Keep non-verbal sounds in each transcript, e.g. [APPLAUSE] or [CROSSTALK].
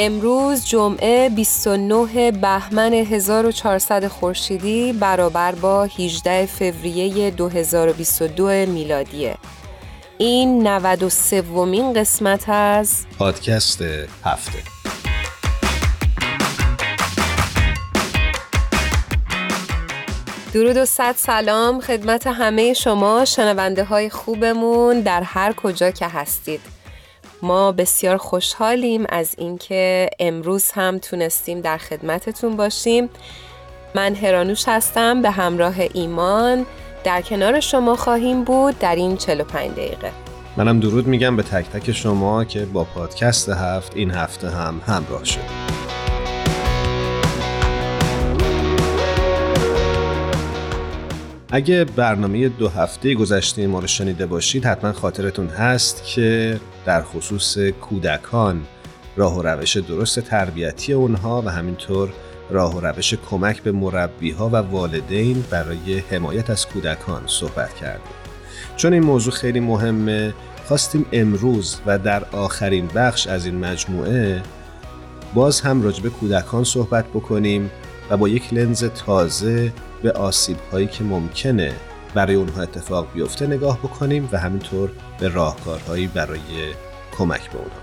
امروز جمعه 29 بهمن 1400 خورشیدی برابر با 18 فوریه 2022 میلادیه. این 93 ومین قسمت از پادکست هفته. درود و صد سلام خدمت همه شما شنونده های خوبمون در هر کجا که هستید. ما بسیار خوشحالیم از اینکه امروز هم تونستیم در خدمتتون باشیم. من هرانوش هستم به همراه ایمان. در کنار شما خواهیم بود در این 45 دقیقه. منم درود میگم به تک تک شما که با پادکست هفت این هفته هم همراه شد. اگه برنامه دو هفته گذشته ما رو شنیده باشید حتما خاطرتون هست که در خصوص کودکان راه و روش درست تربیتی اونها و همینطور راه و روش کمک به مربی ها و والدین برای حمایت از کودکان صحبت کردیم. چون این موضوع خیلی مهمه خواستیم امروز و در آخرین بخش از این مجموعه باز هم راجب کودکان صحبت بکنیم و با یک لنز تازه به آسیب هایی که ممکنه برای اونها اتفاق بیفته نگاه بکنیم و همینطور به راهکارهایی برای کمک به اونها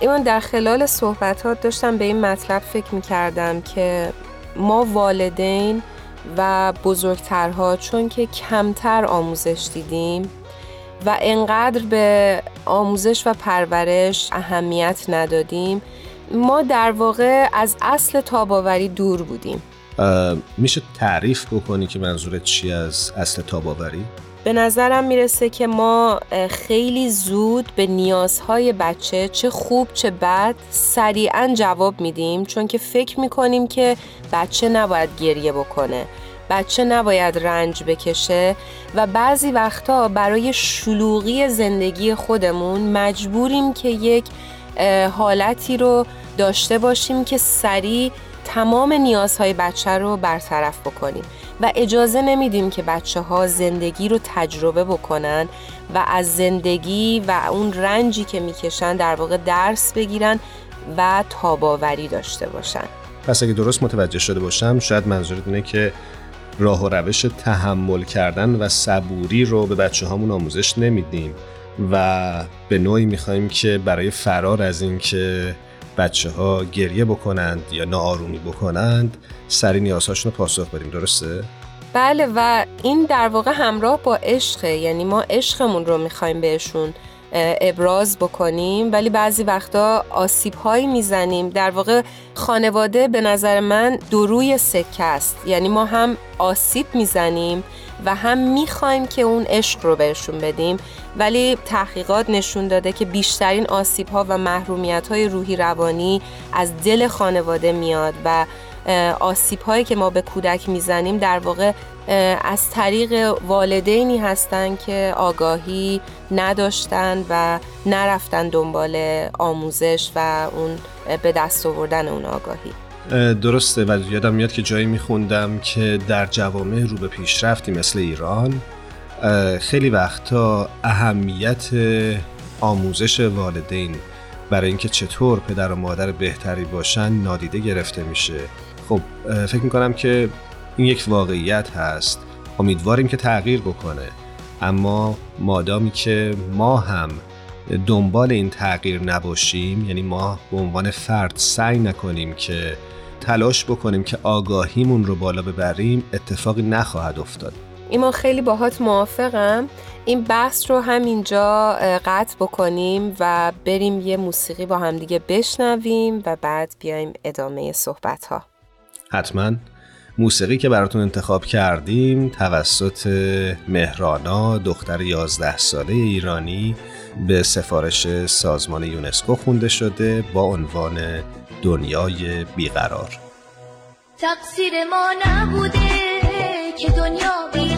ایمان در خلال صحبتات داشتم به این مطلب فکر می کردم که ما والدین و بزرگترها چون که کمتر آموزش دیدیم و انقدر به آموزش و پرورش اهمیت ندادیم ما در واقع از اصل تاباوری دور بودیم. میشه تعریف بکنی که منظورت چی از اصل تاباوری؟ به نظرم می‌رسه که ما خیلی زود به نیازهای بچه چه خوب چه بد سریعا جواب میدیم چون که فکر می‌کنیم که بچه نباید گریه بکنه بچه نباید رنج بکشه و بعضی وقتا برای شلوغی زندگی خودمون مجبوریم که یک حالتی رو داشته باشیم که سریع تمام نیازهای بچه رو برطرف بکنیم و اجازه نمیدیم که بچه ها زندگی رو تجربه بکنن و از زندگی و اون رنجی که می‌کشن در واقع درس بگیرن و تاباوری داشته باشن. پس اگه درست متوجه شده باشم شاید منظورت اینه که راه و روش تحمل کردن و صبوری رو به بچه هامون آموزش نمیدیم و به نوعی می‌خوایم که برای فرار از اینکه بچه ها گریه بکنند یا ناآرومی بکنند سری نیازهاشون رو پاسخ بدیم درسته؟ بله و این در واقع همراه با عشقه یعنی ما عشقمون رو می‌خوایم بهشون ابراز بکنیم ولی بعضی وقتا آسیب هایی می‌زنیم در واقع خانواده به نظر من دروی سکه است یعنی ما هم آسیب می‌زنیم و هم می‌خوایم که اون عشق رو بهشون بدیم ولی تحقیقات نشون داده که بیشترین آسیب ها و محرومیت های روحی روانی از دل خانواده میاد و آسیب هایی که ما به کودک می‌زنیم در واقع از طریق والدینی هستند که آگاهی نداشتن و نرفتن دنبال آموزش و اون به دست آوردن اون آگاهی. درسته و یادم میاد که جایی میخوندم که در جوامع رو به پیشرفتی مثل ایران خیلی وقتا اهمیت آموزش والدین برای اینکه چطور پدر و مادر بهتری باشن نادیده گرفته میشه. خب فکر می‌کنم که این یک واقعیت هست. امیدواریم که تغییر بکنه. اما مادامی که ما هم دنبال این تغییر نباشیم یعنی ما به عنوان فرد سعی نکنیم که تلاش بکنیم که آگاهیمون رو بالا ببریم اتفاقی نخواهد افتاد. ایمان خیلی باهات موافقم. این بحث رو همینجا قطع بکنیم و بریم یه موسیقی با همدیگه بشنویم و بعد بیایم ادامه صحبت ها حتما. موسیقی که براتون انتخاب کردیم توسط مهرانا دختر 11 ساله ایرانی به سفارش سازمان یونسکو خونده شده با عنوان دنیای بیقرار. تقصیر ما نبوده که دنیا بیقراره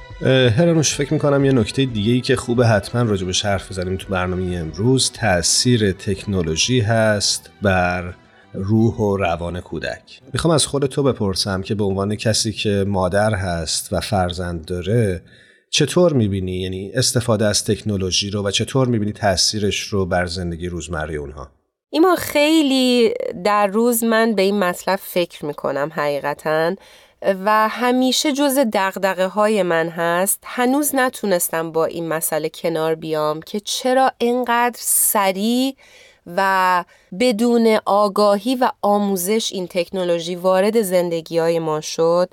هرانوش فکر می‌کنم یه نکته دیگه ای که خوبه حتما راجبش حرف بزنیم تو برنامه امروز تاثیر تکنولوژی هست بر روح و روان کودک. می‌خوام از خود تو بپرسم که به عنوان کسی که مادر هست و فرزند داره چطور می‌بینی؟ یعنی استفاده از تکنولوژی رو و چطور می‌بینی تاثیرش رو بر زندگی روزمره اونها؟ ایما خیلی در روز من به این مطلب فکر می‌کنم حقیقتا. و همیشه جز دقدقه های من هست. هنوز نتونستم با این مسئله کنار بیام که چرا اینقدر سریع و بدون آگاهی و آموزش این تکنولوژی وارد زندگی های ما شد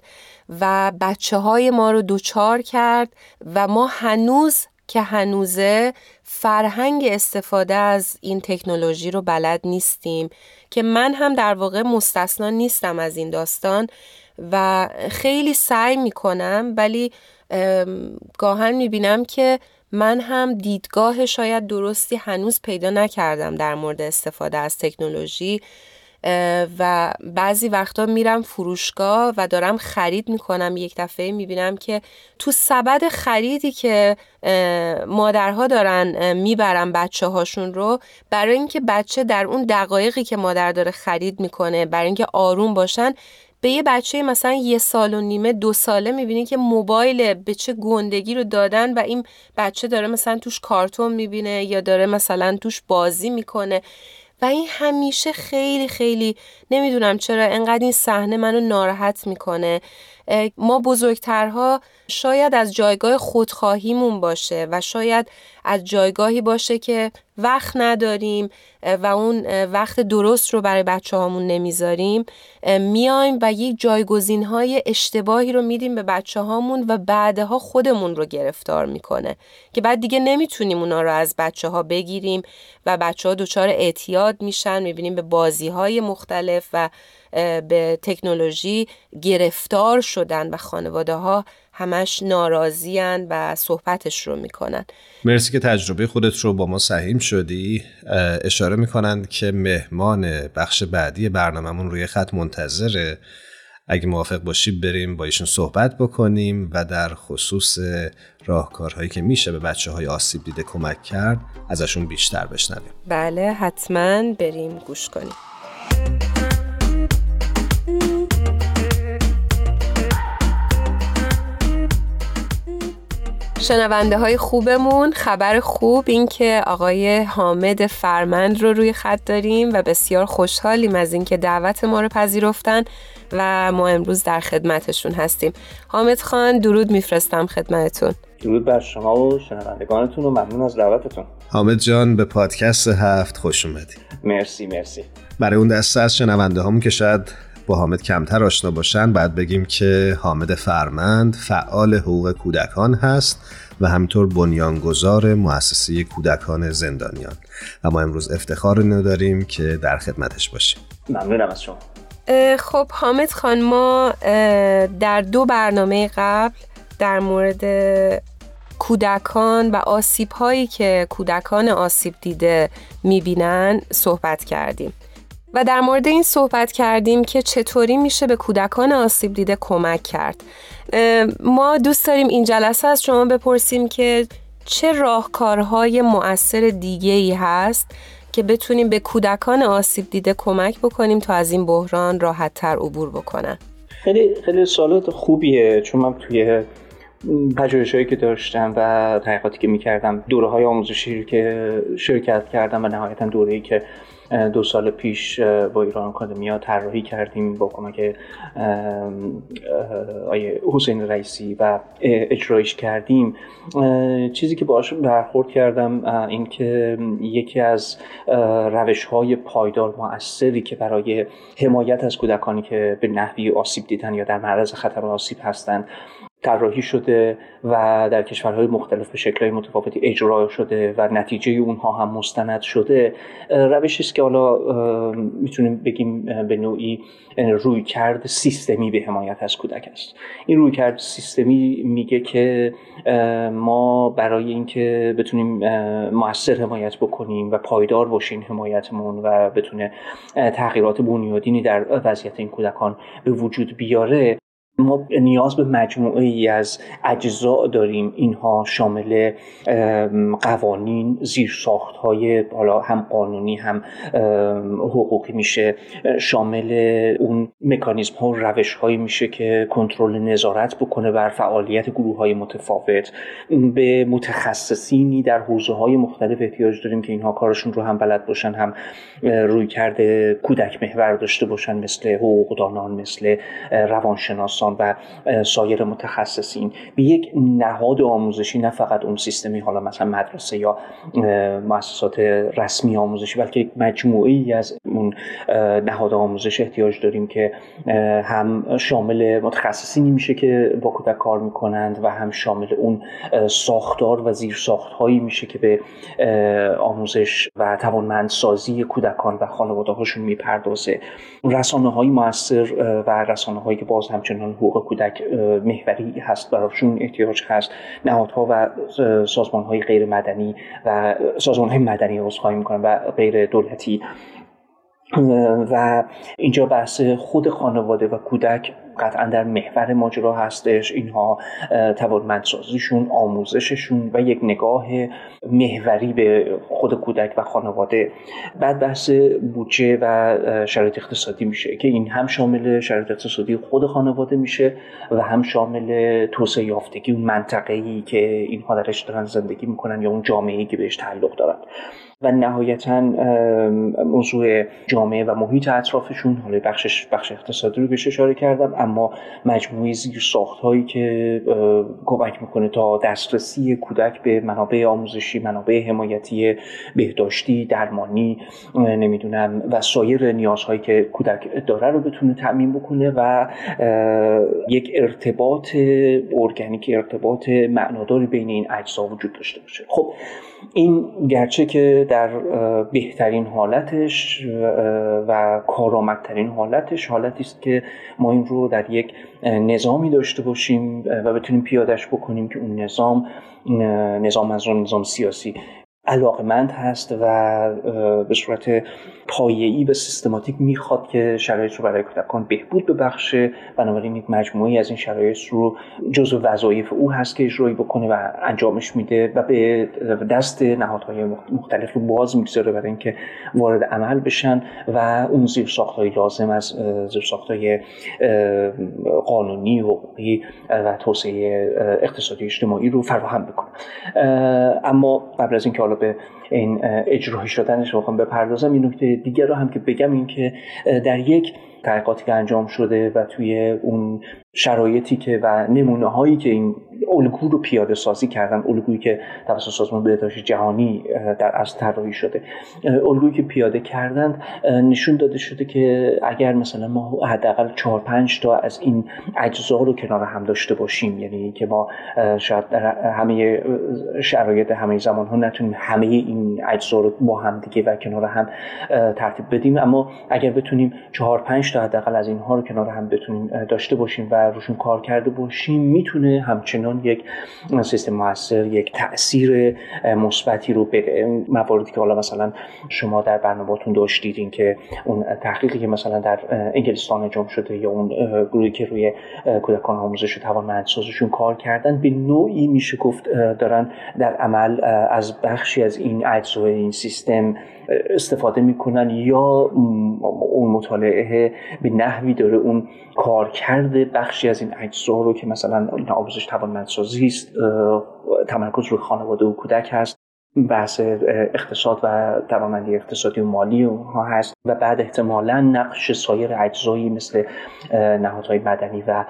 و بچه های ما رو دوچار کرد و ما هنوز که هنوزه فرهنگ استفاده از این تکنولوژی رو بلد نیستیم. که من هم در واقع مستثنا نیستم از این داستان. و خیلی سعی می‌کنم ولی گاهن می‌بینم که من هم دیدگاه شاید درستی هنوز پیدا نکردم در مورد استفاده از تکنولوژی و بعضی وقتا میرم فروشگاه و دارم خرید می‌کنم. یک دفعه می‌بینم که تو سبد خریدی که مادرها دارن می‌برن بچه هاشون رو برای اینکه بچه در اون دقایقی که مادر داره خرید می‌کنه برای اینکه آروم باشن به یه بچه مثلا یه سال و نیمه دو ساله می‌بینی که موبایل به چه گندگی رو دادن و این بچه داره مثلا توش کارتون می‌بینه یا داره مثلا توش بازی می‌کنه. و این همیشه خیلی خیلی نمی‌دونم چرا انقدر این صحنه منو ناراحت می‌کنه. ما بزرگترها شاید از جایگاه خودخواهیمون باشه و شاید از جایگاهی باشه که وقت نداریم و اون وقت درست رو برای بچه هامون نمی‌ذاریم میایم و یک جایگزین های اشتباهی رو میدیم به بچه هامون و بعدها خودمون رو گرفتار می‌کنه که بعد دیگه نمی‌تونیم اونا رو از بچه ها بگیریم و بچه ها دچار اعتیاد میشن. می‌بینیم به بازی های مختلف و به تکنولوژی گرفتار شدن و خانواده ها همش ناراضیان و صحبتش رو می‌کنن. مرسی که تجربه خودت رو با ما سهیم شدی. اشاره می‌کنند که مهمان بخش بعدی برنامهمون روی خط منتظره. اگه موافق باشی بریم با ایشون صحبت بکنیم و در خصوص راهکارهایی که میشه به بچه های آسیب دیده کمک کرد ازشون بیشتر بشنویم. بله حتما بریم گوش کنیم. شنونده های خوبمون. خبر خوب این که آقای حامد فرمند رو روی خط داریم و بسیار خوشحالیم از اینکه دعوت ما رو پذیرفتن و ما امروز در خدمتشون هستیم. حامد خان درود میفرستم خدمتتون. درود بر شما و شنوندگانتون و ممنون از دعوتتون. حامد جان به پادکست هفت خوش اومدید مرسی مرسی. برای اون دسته از شنونده همون که شاید با حامد کمتر آشنا باشن بعد بگیم که حامد فرمند فعال حقوق کودکان هست و همطور بنیانگذار مؤسسه کودکان زندانیان. و ما امروز افتخار اینو داریم که در خدمتش باشیم. ممنونم از شما. خب حامد خان ما در دو برنامه قبل در مورد کودکان و آسیب هایی که کودکان آسیب دیده می‌بینن صحبت کردیم. و در مورد این صحبت کردیم که چطوری میشه به کودکان آسیب دیده کمک کرد. ما دوست داریم این جلسه از شما بپرسیم که چه راهکارهای مؤثر دیگه ای هست که بتونیم به کودکان آسیب دیده کمک بکنیم تا از این بحران راحت تر عبور بکنن؟ خیلی خیلی سوالات خوبیه چون من توی پژوهش هایی که داشتم و تحقیقاتی که می‌کردم دوره های آموزشی که شرکت کردم و نهایتا دوره ای که دو سال پیش با ایران آکادمیا طراحی کردیم با کمک آیه حسین رئیسی و اجرایش کردیم. چیزی که باش برخورد کردم این که یکی از روش های پایدار مؤثری که برای حمایت از کودکانی که به نحوی آسیب دیدن یا در معرض خطر آسیب هستند طراحی شده و در کشورهای مختلف به شکلهای متفاوتی اجرا شده و نتیجه اونها هم مستند شده. روشی است که حالا می‌تونیم بگیم به نوعی روی کرد سیستمی به حمایت از کودک است. این روی کرد سیستمی میگه که ما برای اینکه بتونیم موثر حمایت بکنیم و پایدار باشیم حمایتمون و بتونه تغییرات بنیادینی در وضعیت این کودکان به وجود بیاره ما نیاز به مجموعه ای از اجزا داریم. اینها شامل قوانین زیر ساخت های حالا هم قانونی هم حقوقی میشه. شامل اون مکانیزم ها و روش هایی میشه که کنترل نظارت بکنه بر فعالیت گروه های متفاوت. به متخصصینی در حوزه های مختلف احتیاج داریم که اینها کارشون رو هم بلد باشن هم روی کرده کودک محور داشته باشن مثل حقوقدانان مثل روانشناسان. و سایر متخصصین به یک نهاد آموزشی نه فقط اون سیستمی حالا مثلا مدرسه یا مؤسسات رسمی آموزشی بلکه یک مجموعه ای از اون نهاد آموزش احتیاج داریم که هم شامل متخصصینی میشه که با کودک کار می‌کنند و هم شامل اون ساختار و زیر ساختهایی میشه که به آموزش و توانمندسازی کودکان و خانواده هاشون می‌پردازه. رسانه های موثر و رسانه هایی که باز همچنان حقوق کودک محوری هست براشون احتیاج هست. نهادها و سازمان های غیر مدنی و سازمان های مدنی خواهی می‌کنن و غیر دولتی. و اینجا بحث خود خانواده و کودک قطعا در محور ماجرا هستش. اینها توانمندسازیشون آموزششون و یک نگاه محوری به خود کودک و خانواده. بعد بحث بودجه و شرایط اقتصادی میشه که این هم شامل شرایط اقتصادی خود خانواده میشه و هم شامل توسعه یافتگی اون منطقه ای که اینها درش دارن زندگی می‌کنن یا اون جامعه ای که بهش تعلق دارن. و نهایتا موضوع جامعه و محیط اطرافشون حالا بخشش بخش اقتصادی رو بهش اشاره کردم اما مجموعه زیر ساخت هایی که کمک می‌کنه تا دسترسی کودک به منابع آموزشی منابع حمایتی بهداشتی درمانی نمی‌دونم و سایر نیازهایی که کودک داره رو بتونه تعمین بکنه و یک ارتباط ارگانیک ارتباط معناداری بین این اجزا وجود داشته باشه. خب این گرچه که در بهترین حالتش و کارآمدترین حالتش حالتی است که ما این رو در یک نظامی داشته باشیم و بتونیم پیادش بکنیم که اون نظام نظام از نظام سیاسی علاقمند هست و به صورت پایه‌ای و سیستماتیک می‌خواد که شرایط رو برای کودکان بهبود ببخشه. بنابراین یک مجموعی از این شرایط رو جزو وظایف او هست که اجرایی بکنه و انجامش میده و به دست نهادهای مختلف رو باز می‌گذاره برای اینکه وارد عمل بشن و اون زیر ساختهای لازم از زیر ساختهای قانونی حقوقی و توسعه اقتصادی اجتماعی رو فراهم بکنه. اما قبل از اینکه حالا به این اجرایی شدنش بخوام بپردازم این نکته دیگر رو هم که بگم این که در یک تحقیقاتی که انجام شده و توی اون شرایطی که و نمونه هایی که این الگو رو پیاده سازی کردن الگویی که توسط سازمان بهداشت جهانی در از طراحی شده الگویی که پیاده کردند نشون داده شده که اگر مثلا ما حداقل 4 5 تا از این اجزا رو کنار هم داشته باشیم یعنی که ما شاید در همه شرایط همه زمان ها نتونیم همه این اجزا رو با هم دیگه و کنار هم ترتیب بدیم اما اگر بتونیم 4 5 تا حداقل از اینها رو کنار هم بتونیم داشته باشیم و روشون کار کرده باشیم می‌تونه همچنان یک سیستم موثر یک تاثیر مثبتی رو بده. مواردی که حالا مثلا شما در برنامه‌تون داشتید این که اون تحقیقی که مثلا در انگلستان انجام شده یا اون گروهی که روی کودکان آموزش توانمندسازشون کار کردن به نوعی میشه گفت دارن در عمل از بخشی از این اجزای این سیستم استفاده می‌کنن یا اون مطالعه به نحوی داره اون کارکرد بخشی از این اجزا رو که مثلا آموزش توانمندسازی است تمرکز روی خانواده و کودک هست. بحث اقتصاد و توانمندی اقتصادی و مالی اونها هست و بعد احتمالا نقش سایر اجزایی مثل نهادهای مدنی و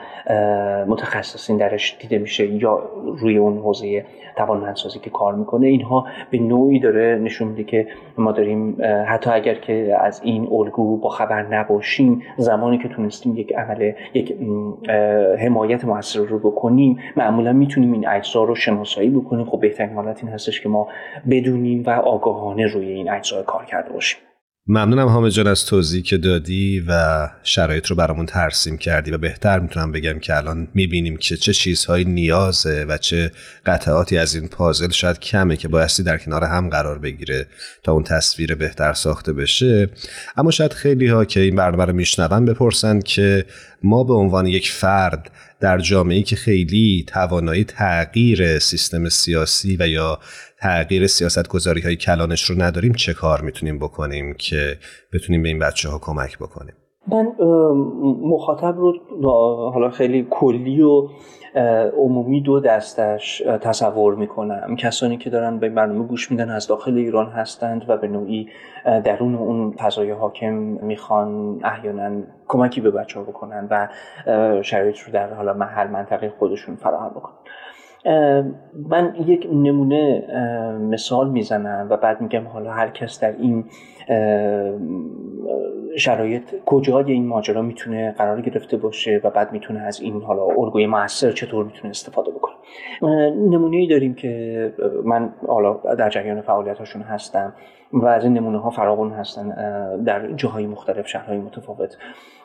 متخصصین درش دیده میشه یا روی اون حوزه توانمندسازی که کار می‌کنه. اینها به نوعی داره نشون میده که ما داریم حتی اگر که از این الگو با خبر نباشیم زمانی که تونستیم یک عمل یک حمایت موثر رو بکنیم معمولا می‌تونیم این اجزا رو شناسایی بکنیم. خب بهترین حالت این هستش که ما بدونیم و آگاهانه روی این اجزا کار کرده باشیم. ممنونم حامد جان از توضیحی که دادی و شرایط رو برامون ترسیم کردی و بهتر می‌تونم بگم که الان می‌بینیم که چه چیزهایی نیازه و چه قطعاتی از این پازل شاید کمه که بایستی در کنار هم قرار بگیره تا اون تصویر بهتر ساخته بشه. اما شاید خیلی ها که این برنامه رو میشنون بپرسند که ما به عنوان یک فرد در جامعه که خیلی توانایی تغییر سیستم سیاسی و یا تغییر سیاست گذاری های کلانش رو نداریم چه کار می‌تونیم بکنیم که بتونیم به این بچه ها کمک بکنیم؟ من مخاطب رو حالا خیلی کلی و عمومی دو دستش تصور می‌کنم. کسانی که دارن به برنامه گوش میدن از داخل ایران هستند و به نوعی درون اون فضای حاکم می‌خوان احیانا کمکی به بچه ها بکنن و شرایط رو در حالا محل منطقه خودشون فراهم بکنن. من یک نمونه مثال می‌زنم و بعد میگم حالا هر کس در این شرایط کجای این ماجرا می‌تونه قرار گرفته باشه و بعد می‌تونه از این حالا الگوی موثر چطور می‌تونه استفاده بکنه؟ نمونه ای داریم که من حالا در جریان فعالیت هاشون هستم و از این نمونه ها فراغون هستن در جاهای مختلف شهرهای متفاوت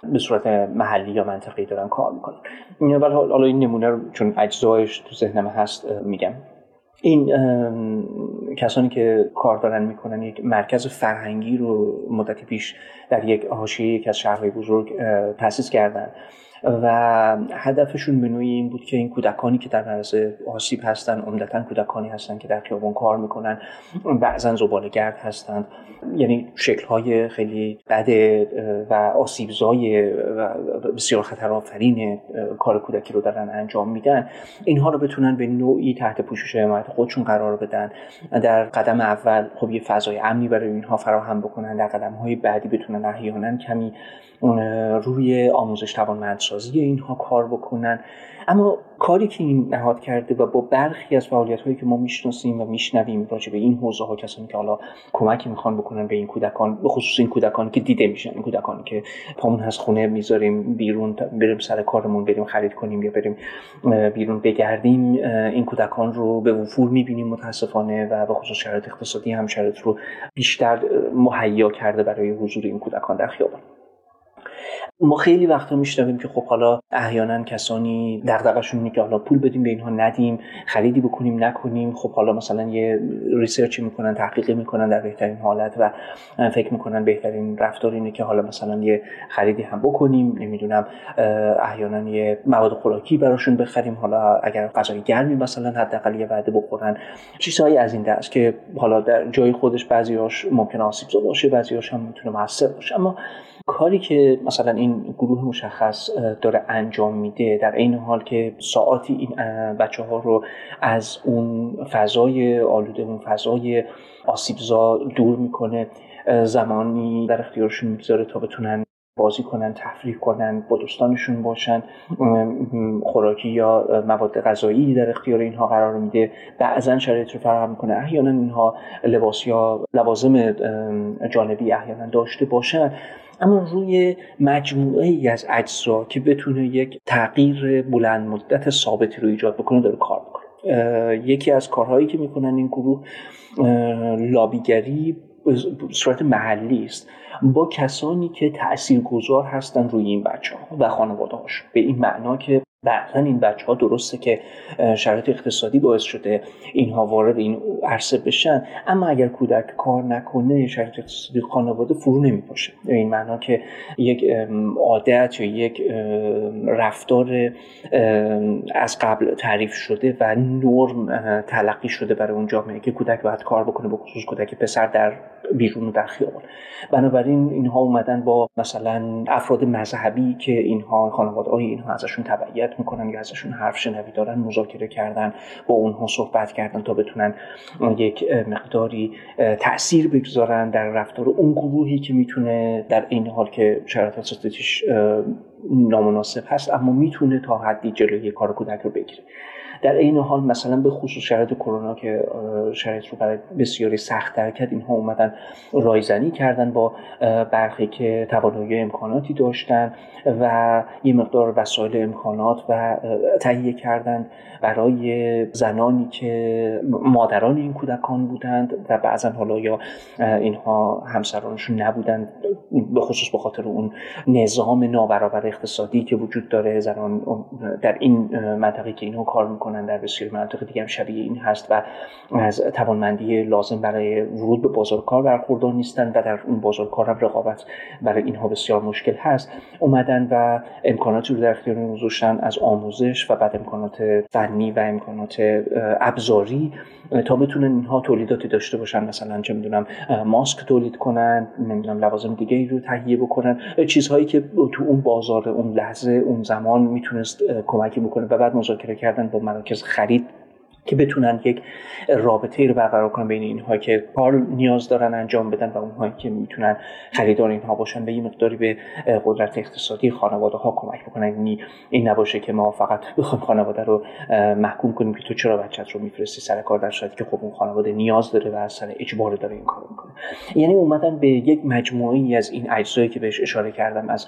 به صورت محلی یا منطقی دارن کار می‌کنن. ولی حالا این نمونه رو چون اجزایش تو ذهنم هست میگم. این کسانی که کار دارن می‌کنن یک مرکز فرهنگی رو مدت پیش در یک حاشیه یک از شهرهای بزرگ تاسیس کردن. و هدفشون به نوعی این بود که این کودکانی که در معرض آسیب هستن عمدتا کودکانی هستن که در خیابان کار می‌کنن بعضا گرد هستند. یعنی شکل های خیلی بد و آسیبزای و بسیار خطرآفرین کار کودکی رو دارن انجام میدن. اینها رو بتونن به نوعی تحت پوشش حمایت خودشون قرار بدن. در قدم اول خب یه فضای امنی برای اینها فراهم بکنن در قدم های بعدی بتونن احیانا کمی روی آموزش توانمندسازی اینها کار بکنن. اما کاری که این نهاد کرده و با برخی از فعالیت هایی که ما می‌شناسیم و میشنویم راجع به این حوزه ها کسانی که حالا کمکی می‌خوان بکنن به این کودکان به خصوص این کودکانی که دیده میشن این کودکانی که پامون از خونه می‌ذاریم بیرون بریم سر کارمون بریم خرید کنیم یا بریم بیرون بگردیم این کودکان رو به وفور می‌بینیم متاسفانه و به خصوص شرایط اقتصادی هم شرایط رو بیشتر مهیا کرده برای حضور این کودکان در خیابان. ما خیلی وقتا میشنویم که خب حالا احیانا کسانی دغدغه‌شون اینه که حالا پول بدیم به اینها ندیم خریدی بکنیم نکنیم. خب حالا مثلا یه ریسرچی می‌کنن تحقیقی می‌کنن در بهترین حالت و فکر می‌کنن بهترین رفتار اینه که حالا مثلا یه خریدی هم بکنیم. نمی‌دونم احیانا یه مواد خوراکی براشون بخریم. حالا اگر غذای گرمی مثلا حداقل یه وعده بخورن. چیزهایی از این دست که حالا در جای خودش بعضیاش ممکنه آسیبزا باشه بعضیاش هم می‌تونه موثر باشه. اما کاری که مثلا این گروه مشخص داره انجام میده در این حال که ساعاتی این بچه ها رو از اون فضای آلوده اون فضای آسیبزا دور می‌کنه. زمانی در اختیارشون می‌گذاره تا بتونن بازی کنن تفریح کنن با دوستانشون باشن خوراکی یا مواد غذایی در اختیار اینها قرار میده. بعضا شرایط رو فراهم می‌کنه. احیانا اینها لباس یا لوازم جانبی احیانا داشته باشن. اما روی مجموعه ای از اجزا که بتونه یک تغییر بلند مدت ثابتی رو ایجاد بکنه داره کار می‌کنه. یکی از کارهایی که می‌کنن این گروه لابیگری صورت محلی است. با کسانی که تاثیرگذار هستند روی این بچه ها و خانواده هاش به این معنا که بعضا این بچه ها درسته که شرایط اقتصادی باعث شده اینها وارد این عرصه بشن اما اگر کودک کار نکنه شرایط اقتصادی خانواده فرو نمیپاشه. این معنا که یک عادت یا یک رفتار از قبل تعریف شده و نرم تلقی شده برای اون جامعه که کودک باید کار بکنه به خصوص کودک پسر در بیرون و در خیابان. بنابراین اینها اومدن با مثلا افراد مذهبی که اینها خانواده های اینها ازشون تبعیت می‌کنن یا ازشون حرف شنوی دارن مذاکره کردن با اونها صحبت کردن تا بتونن یک مقداری تاثیر بگذارن در رفتار اون گروهی که می‌تونه در این حال که شرایط اساتیدش نامناسب هست اما می‌تونه تا حدی جلوی کار کودک رو بگیره. در این حال مثلا به خصوص شرایط کرونا که شرایط رو برای بسیاری سختتر کرد اینها اومدن رایزنی کردن با برخی که توانایی امکاناتی داشتن و یه مقدار وسایل امکانات و تهیه کردن برای زنانی که مادران این کودکان بودند و بعضا حالا یا اینها همسرانشون نبودند به خصوص به خاطر اون نظام نابرابر اقتصادی که وجود داره زنان در این منطقه که اینها کار می‌کنن. در بسیاری مناطق دیگه هم شبیه این هست و از توانمندی لازم برای ورود به بازار کار برخوردار نیستن و در اون بازار کار هم رقابت برای اینها بسیار مشکل هست. اومدن و امکاناتی رو در اختیار گذاشتن از آموزش و بعد امکانات فنی و امکانات ابزاری تا بتونن اینها تولیداتی داشته باشن. مثلا چه می‌دونم ماسک تولید کنن نمی‌دونم لوازم دیگه ای رو تهیه بکنن. چیزهایی که تو اون بازار اون لحظه اون زمان می‌تونست کمکی بکنه و بعد مذاکره کردن با مراکز خرید که بتونن یک رابطه رو برقرار کنن بین اینها که کار نیاز دارن انجام بدن و اونهایی که می‌تونن خریدار اینها باشن به یه مقداری به قدرت اقتصادی خانواده ها کمک بکنن. یعنی این نباشه که ما فقط بخوایم خانواده رو محکوم کنیم که تو چرا بچت رو میفرستی سر کار در صورتی که خب اون خانواده نیاز داره و از سر اجبار داره این کارو می‌کنه. یعنی اومدن به یک مجموعی از این اجزایی که بهش اشاره کردم از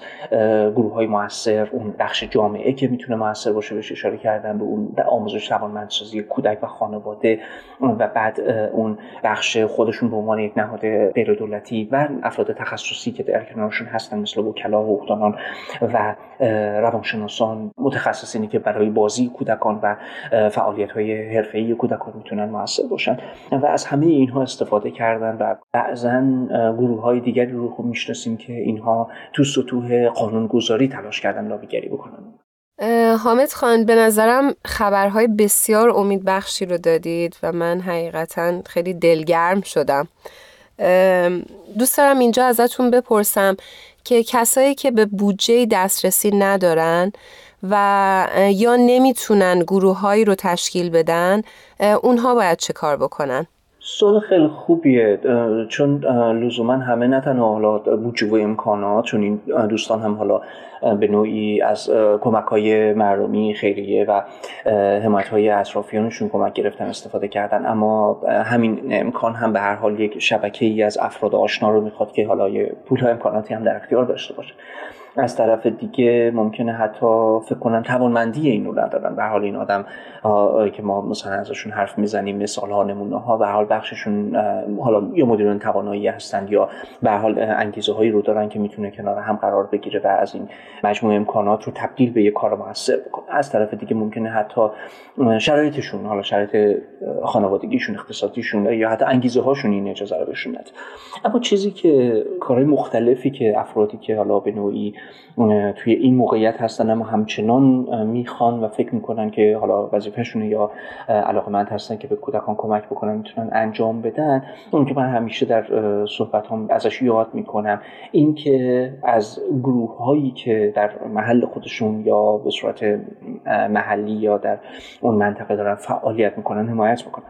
گروه های موثر اون بخش جامعه که می‌تونه موثر باشه بهش اشاره کردم به اون آموزش توانمندسازی و خانواده و بعد اون بخش خودشون به عنوان یک نهاد غیر دولتی و افراد تخصصی که در کنارشون هستن مثل وکلا و حقوقدانان و روانشناسان متخصصینی که برای بازی کودکان و فعالیت های حرفه‌ای کودکان می‌تونن موثر باشن. و از همه اینها استفاده کردن و بعضا گروه های دیگری رو خوب می‌شناسیم که اینها تو سطوح قانونگذاری تلاش کردن لابیگری بکنن. حامد خان به نظرم خبرهای بسیار امیدبخشی رو دادید و من حقیقتا خیلی دلگرم شدم دوست دارم اینجا ازتون بپرسم که کسایی که به بودجه دسترسی ندارن و یا نمی‌تونن گروههایی رو تشکیل بدن اونها باید چه کار بکنن؟ سوال خیلی خوبیه چون لزوما همه نه تنها حالا بودجه و امکانات چون این دوستان هم حالا به نوعی از کمک های مردمی خیریه و حمایت های اطرافیانشون کمک گرفتن استفاده کردن. اما همین امکان هم به هر حال یک شبکه ای از افراد آشنا رو می‌خواد که حالا پول امکاناتی هم در اختیار داشته باشه. از طرف دیگه ممکنه حتی فکر کنن توانمندی اینو ندارن. به حال این آدم که ما مثلا ازشون حرف می‌زنیم مثال ها نمونه ها به حال بخششون حالا یا مدیران توانایی هستند یا به حال انگیزه هایی رو دارن که می‌تونه کنار هم قرار بگیره و از این مجموعه امکانات رو تبدیل به یک کار موثر بکنه. از طرف دیگه ممکنه حتی شرایطشون حالا شرایط خانوادگیشون اقتصادیشون یا حتی انگیزه هاشون این اجازه رو بهشون نده. اما چیزی که کارهای مختلفی که افرادی که حالا به نوعی توی این موقعیت هستن اما همچنان می‌خوان و فکر می‌کنن که حالا وظیفهشونه یا علاقمند هستن که به کودکان کمک بکنن می‌تونن انجام بدن. اون که من همیشه در صحبت هم ازش یاد می‌کنم این که از گروه هایی که در محل خودشون یا به صورت محلی یا در اون منطقه دارن فعالیت می‌کنن حمایت می‌کنن.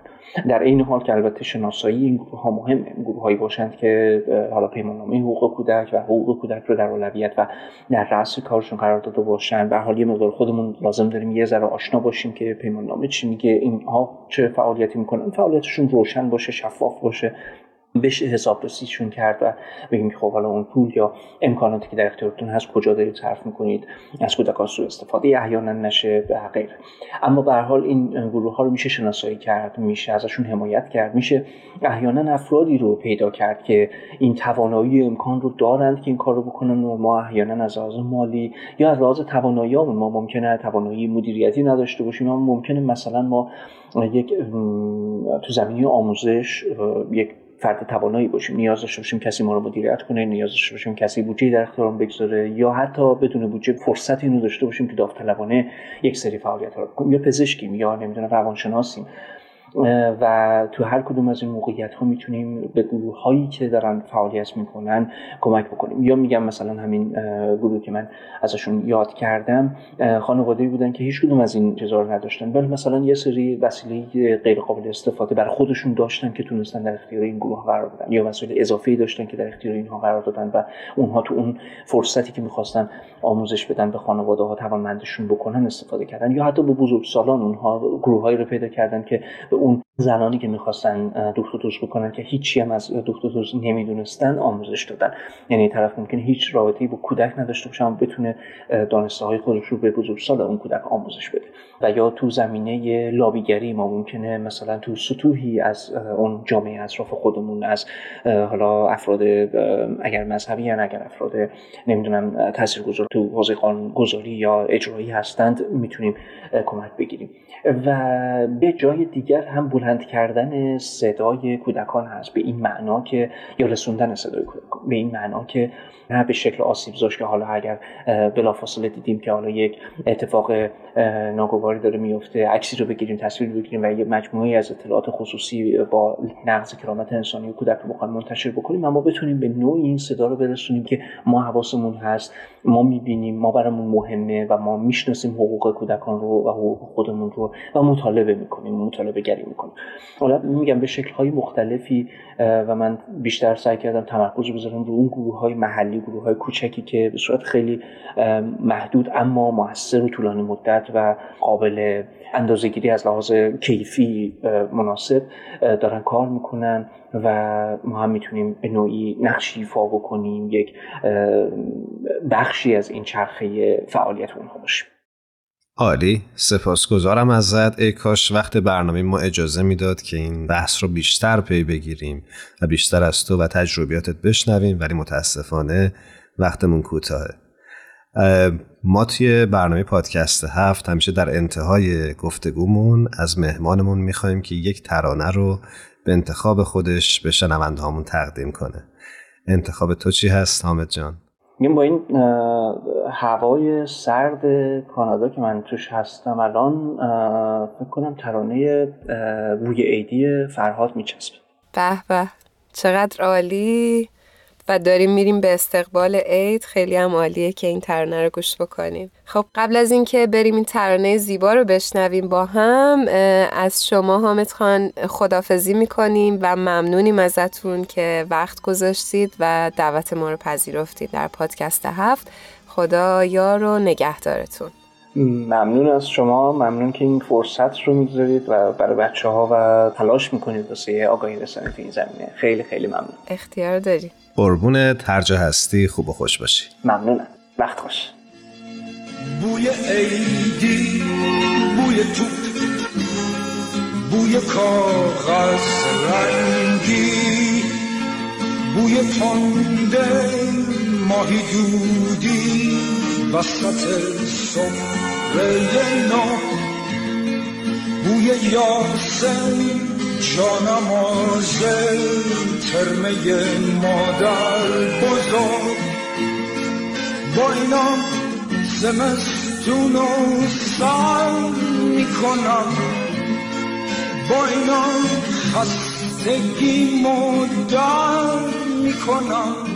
در این حال که البته شناسایی این گروه ها مهمه گروه هایی باشند که حالا پیماننامه حقوق کودک و حقوق کودک رو در اولویت و در رأس کارشون قرار داده باشن به حال یه مقدار خودمون لازم داریم یه ذره آشنا باشیم که پیماننامه چی میگه اینها چه فعالیتی می‌کنن. فعالیتشون روشن باشه شفاف باشه. بشه حسابرسیشون کرد و بگیم خب حالا اون پول یا امکاناتی که در اختیارتون هست کجا دارید صرف می‌کنید؟ از کودکان سوء استفاده احیانا نشه به غیر اما به حال این گروه ها رو میشه شناسایی کرد میشه ازشون حمایت کرد میشه احیانا افرادی رو پیدا کرد که این توانایی امکان رو دارند که این کار رو بکنن و ما احیانا از لحاظ مالی یا از لحاظ توانایی ما ممکنه توانایی مدیریتی نداشته باشیم اما ممکنه مثلا ما یک تو زمینی آموزش یک فرد توانایی باشیم نیاز داشته باشیم کسی ما رو مدیریت کنه نیاز داشته باشیم کسی بودجه در اختیارمون بگذاره یا حتی بدون بودجه فرصت اینو داشته باشیم که داوطلبانه یک سری فعالیت رو یا پزشکیم یا نمی‌دونم روانشناسیم. و تو هر کدوم از این موقعیت ها می‌تونیم به گروه هایی که دارن فعالیت می‌کنن کمک بکنیم. یا میگم مثلا همین گروه که من ازشون یاد کردم خانواده بودن که هیچ کدوم از این چیزا رو نداشتن. ولی مثلا یه سری وسیله غیر قابل استفاده برای خودشون داشتن که تونستن در اختیار این گروه قرار بدن. یا وسایل اضافه داشتن که در اختیار اینها قرار دادن و اونها تو اون فرصتی که می‌خواستن آموزش بدن به خانواده ها توانمندشون بکنن استفاده کردن. یا حتی به بزرگسالان اونها گروه رو پیدا کردن که به اون زنانی که می‌خواستن دکتر بکنن که هیچی هم از دکتر نمی‌دونستن آموزش دادن. یعنی طرف ممکنه هیچ رابطه‌ای با کودک نداشته باشه بتونه دانسته های خودش رو به بزرگسال اون کودک آموزش بده. و یا تو زمینه لابیگری ما ممکنه مثلا تو سطوحی از اون جامعه اطراف خودمون از حالا افراد اگر مذهبی یا اگر افراد نمی‌دونم تاثیرگذار تو حوزه قانون گذاری یا اجرایی هستند می‌تونیم کمک بگیریم. و به جای دیگر هم بلند کردن صدای کودکان هست. به این معنا که یا رسوندن صدای کودکان. به این معنا که نه به شکل آسیب زاش که حالا اگر بلافاصله دیدیم که حالا یک اتفاق ناگواری داره میفته عکسی رو بگیریم تصویر بگیریم و یه مجموعه از اطلاعات خصوصی با نقض کرامت انسانی و کودک رو بخوایم منتشر بکنیم اما بتونیم به نوعی این صدا رو برسونیم که ما حواسمون هست ما می‌بینیم ما برامون مهمه و ما می‌شناسیم حقوق کودکان رو و حقوق خودمون رو و مطالبه می‌کنیم مطالبه گری می‌کنیم. حالا میگم به شکل های مختلفی و من بیشتر سعی کردم تمرکز بذارم رو اون گروه های محلی گروه های کوچکی که به صورت خیلی محدود اما موثر و طولانی مدت و اندازهگیری از لحاظ کیفی مناسب دارن کار می‌کنن و ما هم می‌تونیم به نوعی نقشی ایفا بکنیم یک بخشی از این چرخه فعالیت اونها باشیم. عالی. سپاسگزارم ازت. ای کاش وقت برنامه ما اجازه می‌داد که این بحث رو بیشتر پی بگیریم و بیشتر از تو و تجربیاتت بشنویم ولی متاسفانه وقتمون کوتاهه. ما توی برنامه پادکست هفت همیشه در انتهای گفتگومون از مهمانمون می‌خوایم که یک ترانه رو به انتخاب خودش به شنونده تقدیم کنه. انتخاب تو چی هست حامد جان؟ میگم با این هوای سرد کانادا که من توش هستم الان فکر کنم ترانه روی عیدی فرهاد میچسبه. به به. چقدر عالی. و داریم میریم به استقبال عید. خیلی هم عالیه که این ترانه رو گوش بکنیم. خب قبل از اینکه بریم این ترانه زیبا رو بشنویم با هم از شما حامد خان خدافزی می‌کنیم و ممنونیم ازتون که وقت گذاشتید و دعوت ما رو پذیرفتید در پادکست هفت. خدا یار و نگهدارتون. ممنون از شما. ممنون که این فرصت رو می‌گذارید و برای بچه ها و تلاش می‌کنید واسه آگاهی رسانی تو این زمینه. خیلی خیلی ممنون. اختیار داری. قربون ترجه هستی. خوب و خوش باشی. ممنونم. وقت خوش. بوی عیدی بوی تو بوی کاغذ رنگی بوی تنده ماهی دودی. وسط سفره نو بوی یاسم جانماز ترمه مادر بزرگ. با اینا زمستون و سر می‌کنم. با اینا خستگی در می‌کنم.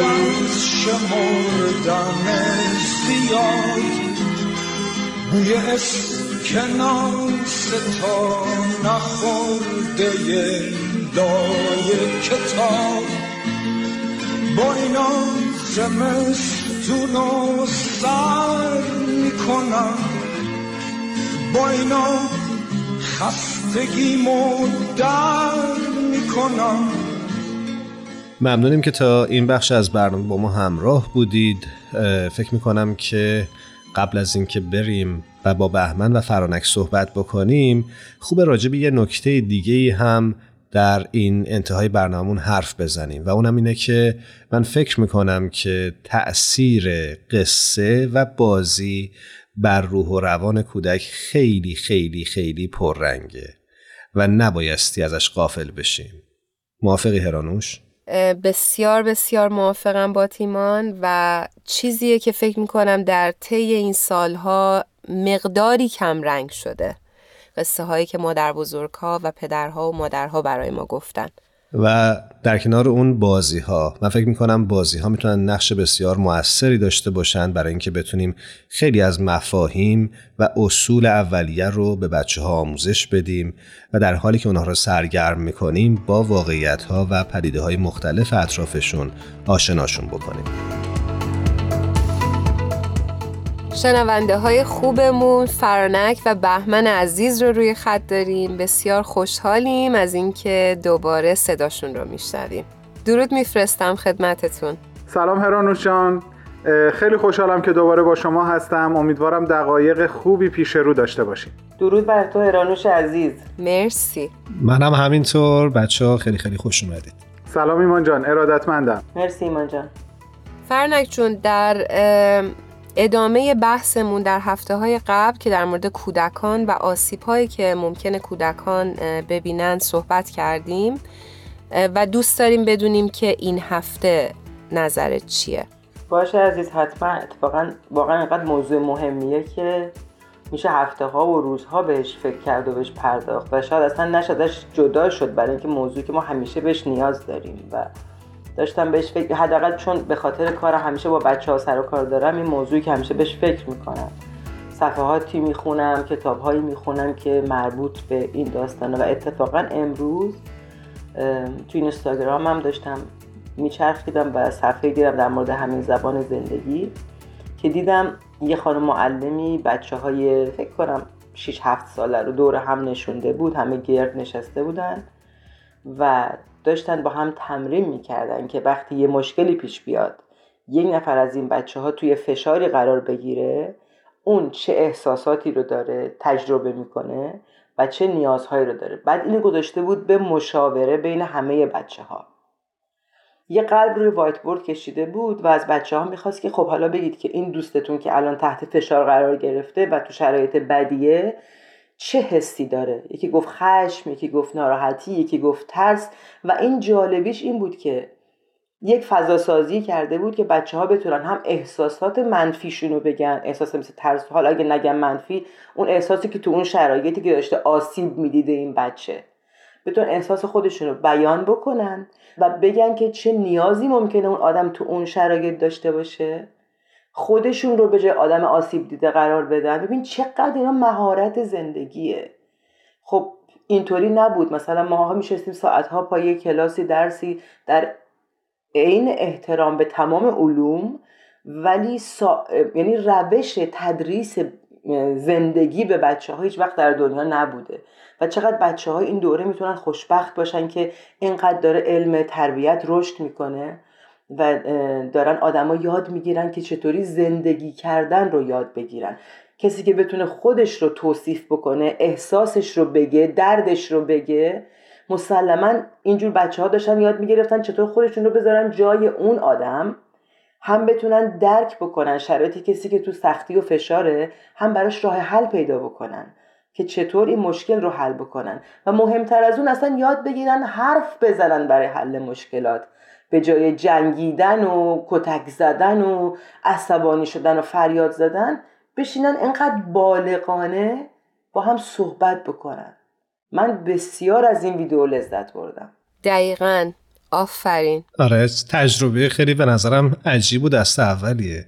از شمردن زیاد. بوی اسکناس تا نخورده لای کتاب. با اینا زمستون رو سر می‌کنم. با اینا خستگی در می‌کنم. ممنونیم که تا این بخش از برنامه با ما همراه بودید. فکر می‌کنم که قبل از اینکه بریم و با بهمن و فرانک صحبت بکنیم خوب راجع به یه نکته دیگه هم در این انتهای برنامون حرف بزنیم. و اونم اینه که من فکر می‌کنم که تأثیر قصه و بازی بر روح و روان کودک خیلی خیلی خیلی پررنگه و نبایستی ازش قافل بشیم. موافقی هرانوش؟ بسیار بسیار موافقم با تیمان و چیزیه که فکر می‌کنم در طی این سالها مقداری کم رنگ شده. قصه هایی که مادر بزرگها و پدرها و مادرها برای ما گفتن. و در کنار اون بازی ها من فکر می‌کنم بازی ها می‌تونن نقش بسیار موثری داشته باشن برای اینکه بتونیم خیلی از مفاهیم و اصول اولیه رو به بچه ها آموزش بدیم و در حالی که اونها رو سرگرم می‌کنیم با واقعیت ها و پدیده های مختلف اطرافشون آشناشون بکنیم. شنونده های خوبمون فرانک و بهمن عزیز رو روی خط داریم. بسیار خوشحالیم از اینکه دوباره صداشون رو میشنویم. درود میفرستم خدمتتون. سلام هرانوش جان خیلی خوشحالم که دوباره با شما هستم. امیدوارم دقایق خوبی پیش رو داشته باشیم. درود بر تو هرانوش عزیز. مرسی. منم همینطور. بچه ها خیلی خیلی خوش اومدید. سلام ایمان جان. ارادتمندم. مرسی ایمان جان. فرنک جون در ادامه بحثمون در هفته های قبل که در مورد کودکان و آسیب هایی که ممکنه کودکان ببینن صحبت کردیم و دوست داریم بدونیم که این هفته نظرت چیه. باشه عزیز حتما. اتفاقا واقعا اینقدر موضوع مهمیه که میشه هفته ها و روزها بهش فکر کرد و بهش پرداخت و شاید اصلا نشدش جدا شد برای اینکه موضوعی که ما همیشه بهش نیاز داریم و داشتم بهش فکر حداقل چون به خاطر کار همیشه با بچه ها سر و کار دارم این موضوعی که همیشه بهش فکر می‌کنم. صفحاتی می‌خونم کتابهایی می‌خونم که مربوط به این داستانه و اتفاقا امروز تو اینستاگرام هم داشتم میچرخیدم و صفحه دیدم در مورد همین زبان زندگی که دیدم یه خانم معلمی بچه های فکر کنم 6 7 ساله رو دور هم نشونده بود همه گرد نشسته بودن و داشتن با هم تمرین می‌کردن که وقتی یه مشکلی پیش بیاد یک نفر از این بچه ها توی فشاری قرار بگیره اون چه احساساتی رو داره تجربه می‌کنه و چه نیازهایی رو داره. بعد اینو گذاشته بود به مشاوره بین همه بچه ها یه قلب روی وایت بورد کشیده بود و از بچه ها می‌خواست که خب حالا بگید که این دوستتون که الان تحت فشار قرار گرفته و تو شرایط بدیه چه حسی داره؟ یکی گفت خشم یکی گفت ناراحتی یکی گفت ترس و این جالبیش این بود که یک فضا سازی کرده بود که بچه ها بتونن هم احساسات منفیشون رو بگن احساس مثل ترس. حالا اگه نگم منفی اون احساسی که تو اون شرایطی که داشته آسیب می‌دیده این بچه. بتون احساس خودشون رو بیان بکنن و بگن که چه نیازی ممکنه اون آدم تو اون شرایط داشته باشه. خودشون رو به جای آدم آسیب دیده قرار بدن. ببین چقدر اینا مهارت زندگیه. خب اینطوری نبود. مثلا ما میشستیم ساعتها پای کلاسی درسی در عین احترام به تمام علوم ولی سا... یعنی روش تدریس زندگی به بچه ها هیچ وقت در دنیا نبوده. و چقدر بچه های این دوره می‌تونن خوشبخت باشن که اینقدر داره علم تربیت رشد می‌کنه. و دارن آدما یاد می‌گیرن که چطوری زندگی کردن رو یاد بگیرن. کسی که بتونه خودش رو توصیف بکنه احساسش رو بگه دردش رو بگه مسلما اینجور بچه ها داشتن یاد می‌گرفتن چطور خودشون رو بذارن جای اون آدم. هم بتونن درک بکنن شرایطی کسی که تو سختی و فشاره هم براش راه حل پیدا بکنن که چطور این مشکل رو حل بکنن. و مهمتر از اون اصلا یاد بگیرن حرف بزنن برای حل مشکلات. به جای جنگیدن و کتک زدن و عصبانی شدن و فریاد زدن بشینن انقدر بالغانه با هم صحبت بکنن. من بسیار از این ویدیو لذت بردم. دقیقا. آفرین. آره تجربه خیلی به نظرم عجیب و دست اولیه.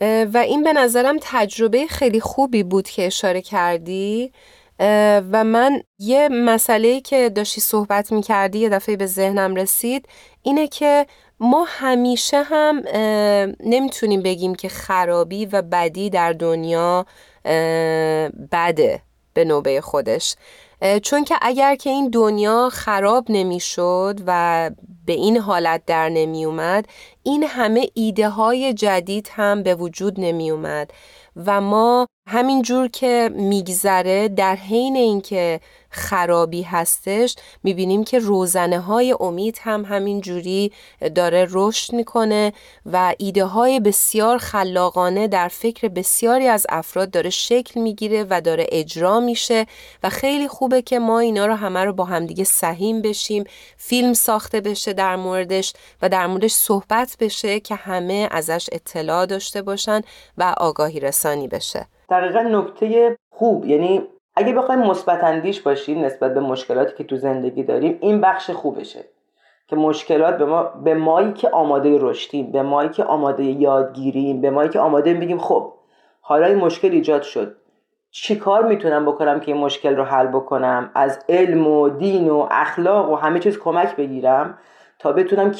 [LAUGHS] و این به نظرم تجربه خیلی خوبی بود که اشاره کردی. و من یه مسئله که داشتی صحبت می کردی یه دفعه به ذهنم رسید اینه که ما همیشه هم نمی‌تونیم بگیم که خرابی و بدی در دنیا بده به نوبه خودش. چون که اگر که این دنیا خراب نمی‌شد و به این حالت در نمی اومد این همه ایده های جدید هم به وجود نمی اومد و ما همینجور که میگذره در حین اینکه خرابی هستش می‌بینیم که روزنه های امید هم همین جوری داره رشد می‌کنه و ایده های بسیار خلاقانه در فکر بسیاری از افراد داره شکل می‌گیره و داره اجرا میشه و خیلی خوبه که ما اینا رو همه رو با همدیگه سهیم بشیم فیلم ساخته بشه در موردش و در موردش صحبت بشه که همه ازش اطلاع داشته باشن و آگاهی رسانی بشه. دقیقا نکته خوب یعنی اگه بخوایم مثبت اندیش باشیم نسبت به مشکلاتی که تو زندگی داریم این بخش خوبشه. که مشکلات به ما به مایی که آماده رشدیم به مایی که آماده یادگیریم به مایی که آماده بگیم خب حالا این مشکل ایجاد شد. چی کار می‌تونم بکنم که این مشکل رو حل بکنم؟ از علم و دین و اخلاق و همه چیز کمک بگیرم تا بتونم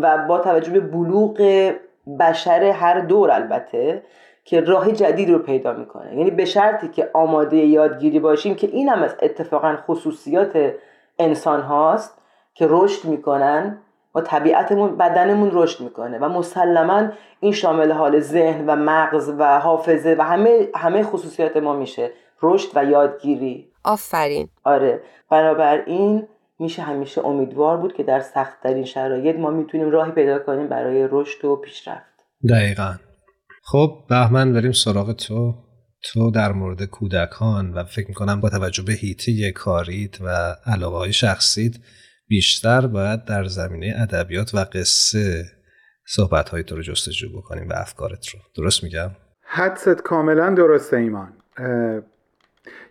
و با توجه به بلوغ بشر هر دور البته که راه جدید رو پیدا می‌کنه. یعنی به شرطی که آماده یادگیری باشیم که این هم از اتفاقا خصوصیات انسان هاست که رشد می‌کنن و طبیعتمون بدنمون رشد می‌کنه و مسلما این شامل حال ذهن و مغز و حافظه و همه همه خصوصیات ما میشه. رشد و یادگیری. آفرین. آره. بنابراین میشه همیشه امیدوار بود که در سختترین شرایط ما می‌تونیم راهی پیدا کنیم برای رشد و پیشرفت. دقیقا. خب بهمن بریم سراغ تو. تو در مورد کودکان و فکر می‌کنم با توجه به هیته کاریت و علاقه های شخصیت بیشتر باید در زمینه ادبیات و قصه صحبت های تو رو جستجو بکنیم و افکارت رو. درست میگم؟ حدست کاملا درسته ایمان.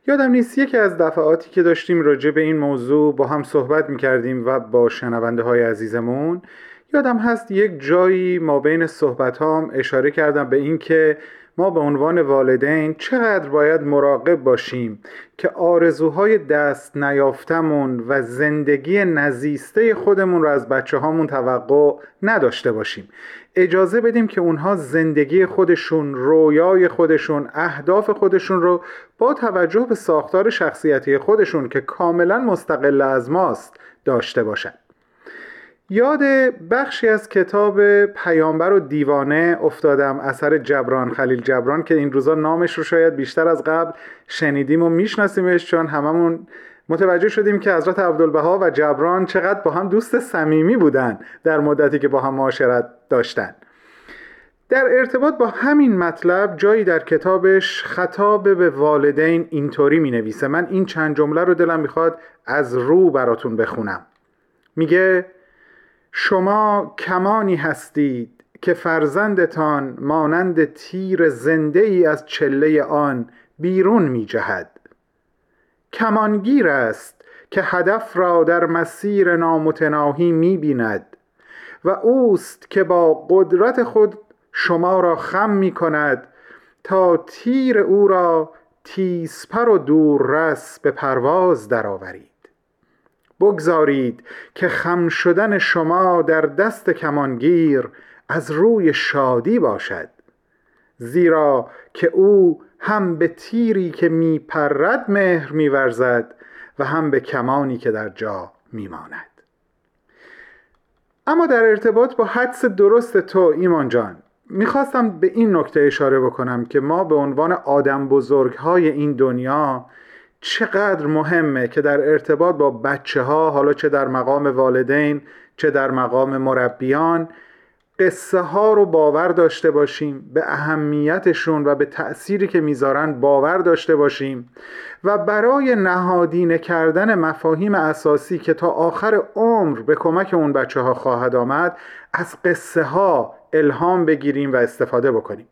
یادم نیست یکی از دفعاتی که داشتیم راجع به این موضوع با هم صحبت می‌کردیم و با شنونده های عزیزمون. یادم هست یک جایی ما بین صحبت هام اشاره کردم به اینکه ما به عنوان والدین چقدر باید مراقب باشیم که آرزوهای دست نیافتمون و زندگی نزیسته خودمون رو از بچه هامون توقع نداشته باشیم. اجازه بدیم که اونها زندگی خودشون رویای خودشون اهداف خودشون رو با توجه به ساختار شخصیتی خودشون که کاملا مستقل از ماست داشته باشند یاد بخشی از کتاب پیامبر و دیوانه افتادم اثر جبران خلیل جبران که این روزا نامش رو شاید بیشتر از قبل شنیدیم و میشناسیمش چون هممون متوجه شدیم که حضرت عبدالبها و جبران چقدر با هم دوست صمیمی بودن در مدتی که با هم معاشرت داشتن. در ارتباط با همین مطلب جایی در کتابش خطاب به والدین اینطوری می نویسه من این چند جمله رو دلم می‌خواد از رو براتون بخونم. میگه شما کمانی هستید که فرزندتان مانند تیر زنده ای از چله آن بیرون می جهد کمانگیر است که هدف را در مسیر نامتناهی می بیند و اوست که با قدرت خود شما را خم می کند تا تیر او را تیزپر و دوررس به پرواز درآورید. بگذارید که خم شدن شما در دست کمانگیر از روی شادی باشد زیرا که او هم به تیری که میپرد مهر میورزد و هم به کمانی که در جا میماند. اما در ارتباط با حدس درست تو ایمان جان می‌خواستم به این نکته اشاره بکنم که ما به عنوان آدم بزرگ های این دنیا چقدر مهمه که در ارتباط با بچه ها حالا چه در مقام والدین چه در مقام مربیان قصه ها رو باور داشته باشیم به اهمیتشون و به تأثیری که می‌ذارن باور داشته باشیم و برای نهادینه کردن مفاهیم اساسی که تا آخر عمر به کمک اون بچه ها خواهد آمد از قصه ها الهام بگیریم و استفاده بکنیم.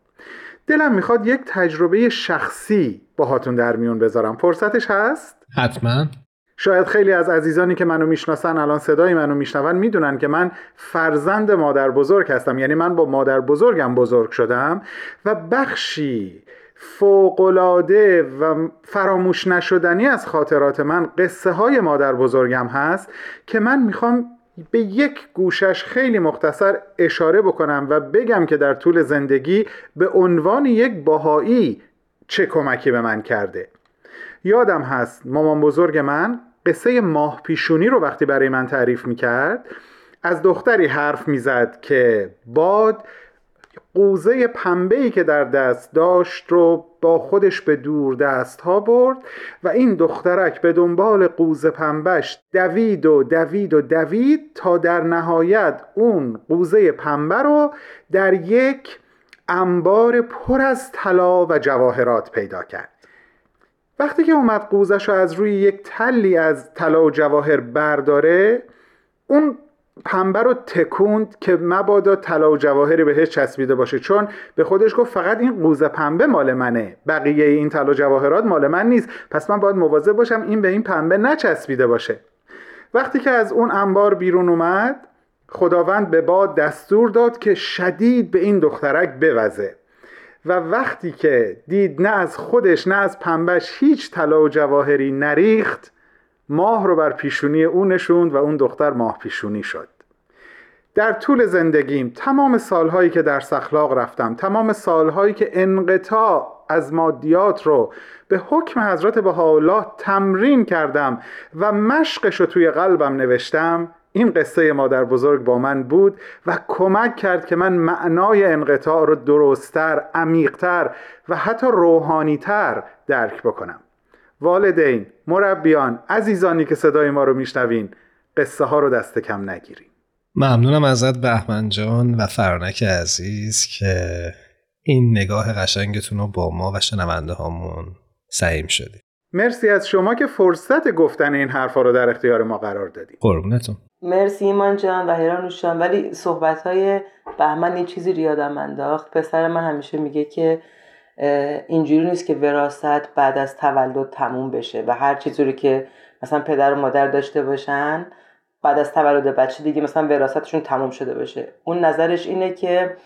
دلم می‌خواد یک تجربه شخصی باهاتون در میون بذارم. فرصتش هست؟ حتما. شاید خیلی از عزیزانی که منو می‌شناسن الان صدای منو میشنون می‌دونن که من فرزند مادر بزرگ هستم. یعنی من با مادر بزرگم بزرگ شدم و بخشی فوقلاده و فراموش نشدنی از خاطرات من قصه های مادر بزرگم هست که من می‌خوام به یک گوشش خیلی مختصر اشاره بکنم و بگم که در طول زندگی به عنوان یک باهایی چه کمکی به من کرده. یادم هست مامان بزرگ من قصه ماه پیشونی رو وقتی برای من تعریف می‌کرد از دختری حرف می‌زد که باد قوزه پنبه ای که در دست داشت رو با خودش به دور دست ها برد و این دخترک به دنبال قوزه پنبهش دوید و دوید و دوید تا در نهایت اون قوزه پنبه رو در یک انبار پر از طلا و جواهرات پیدا کرد. وقتی که اومد قوزش رو از روی یک تلی از طلا و جواهر برداره اون پنبه رو تکوند که مبادا طلا و جواهری بهش چسبیده باشه. چون به خودش گفت فقط این قوزه پنبه مال منه. بقیه این طلا و جواهرات مال من نیست. پس من باید مواظب باشم این به این پنبه نچسبیده باشه. وقتی که از اون انبار بیرون اومد خداوند به باد دستور داد که شدید به این دخترک بوزه. و وقتی که دید نه از خودش نه از پنبش هیچ طلا و جواهری نریخت ماه رو بر پیشونی او نشوند و اون دختر ماه پیشونی شد. در طول زندگیم تمام سالهایی که در سخلاق رفتم تمام سالهایی که انقطاع از مادیات رو به حکم حضرت بهاءالله تمرین کردم و مشقش رو توی قلبم نوشتم این قصه مادر بزرگ با من بود و کمک کرد که من معنای انقطاع رو درستتر، عمیقتر و حتی روحانیتر درک بکنم. والدین، مربیان، عزیزانی که صدای ما رو میشنوین قصه ها رو دست کم نگیریم ممنونم ازت بهمن جان و فرانک عزیز که این نگاه قشنگتون رو با ما و شنونده هامون سعیم شدید. مرسی از شما که فرصت گفتن این حرفا رو در اختیار ما قرار دادید قربونتون. مرسی ایمان جان و هرانوشان ولی صحبت های بهمن یه چیزی رو یادم انداخت. پسر من همیشه میگه که اینجوری نیست که وراست بعد از تولد تموم بشه و هر چیزی که مثلا پدر و مادر داشته باشن بعد از تولد بچه دیگه مثلا وراستشون تموم شده باشه اون نظرش اینه که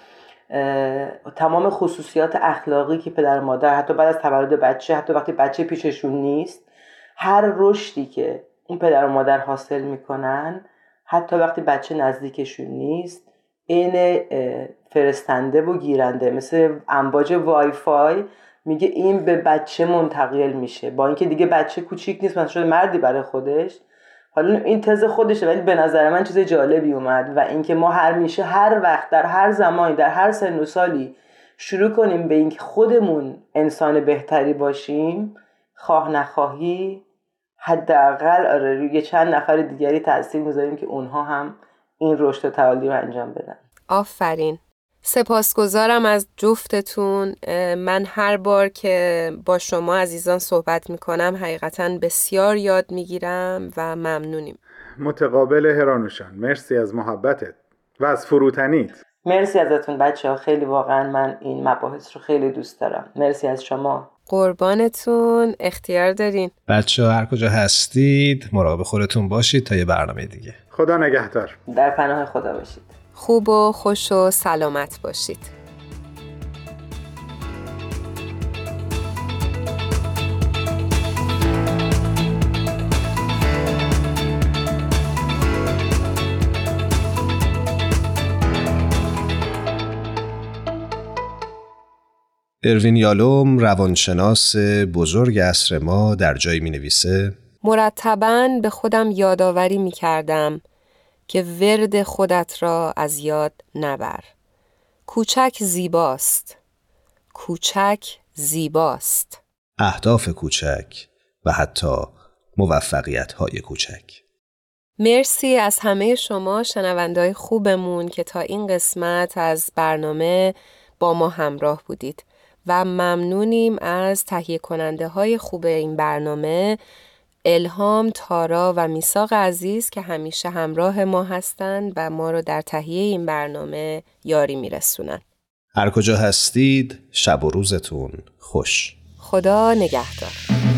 تمام خصوصیات اخلاقی که پدر و مادر حتی بعد از تولد بچه حتی وقتی بچه پیششون نیست هر رشدی که اون پدر و مادر حاصل می‌کنن حتی وقتی بچه نزدیکشون نیست این فرستنده و گیرنده مثل امواج وای فای میگه این به بچه منتقل میشه. با اینکه دیگه بچه کوچیک نیست مثلا شده مردی برای خودش. حالا این تز خودشه ولی به نظر من چیز جالبی اومد و اینکه ما هر میشه هر وقت در هر زمانی در هر سن و سالی شروع کنیم به اینکه خودمون انسان بهتری باشیم خواه نخواهی حداقل آره روی چند نفر دیگری تاثیر می‌ذاریم که اونها هم این رشد تعالی رو انجام بدن. آفرین. سپاسگزارم از جفتتون. من هر بار که با شما عزیزان صحبت می‌کنم حقیقتا بسیار یاد می‌گیرم و ممنونیم. متقابل هرانوشان مرسی از محبتت و از فروتنیت. مرسی ازتون بچه ها خیلی واقعا من این مباحث رو خیلی دوست دارم. مرسی از شما. قربانتون. اختیار دارین. بچه ها هر کجا هستید مراقب خودتون باشید تا یه برنامه دیگه. خدا نگهدار. در پناه خدا باشید. خوب و خوش و سلامت باشید. اروین یالوم روانشناس بزرگ اصر ما در جایی می نویسه مرتبا به خودم یادآوری می کردم که ورد خودت را از یاد نبر. کوچک زیباست. کوچک زیباست. اهداف کوچک و حتی موفقیت های کوچک. مرسی از همه شما شنوندهای خوبمون که تا این قسمت از برنامه با ما همراه بودید. و ممنونیم از تهیه کننده های خوب این برنامه الهام، تارا و میساق عزیز که همیشه همراه ما هستند و ما رو در تهیه این برنامه یاری میرسونن. هر کجا هستید شب و روزتون خوش. خدا نگهدار.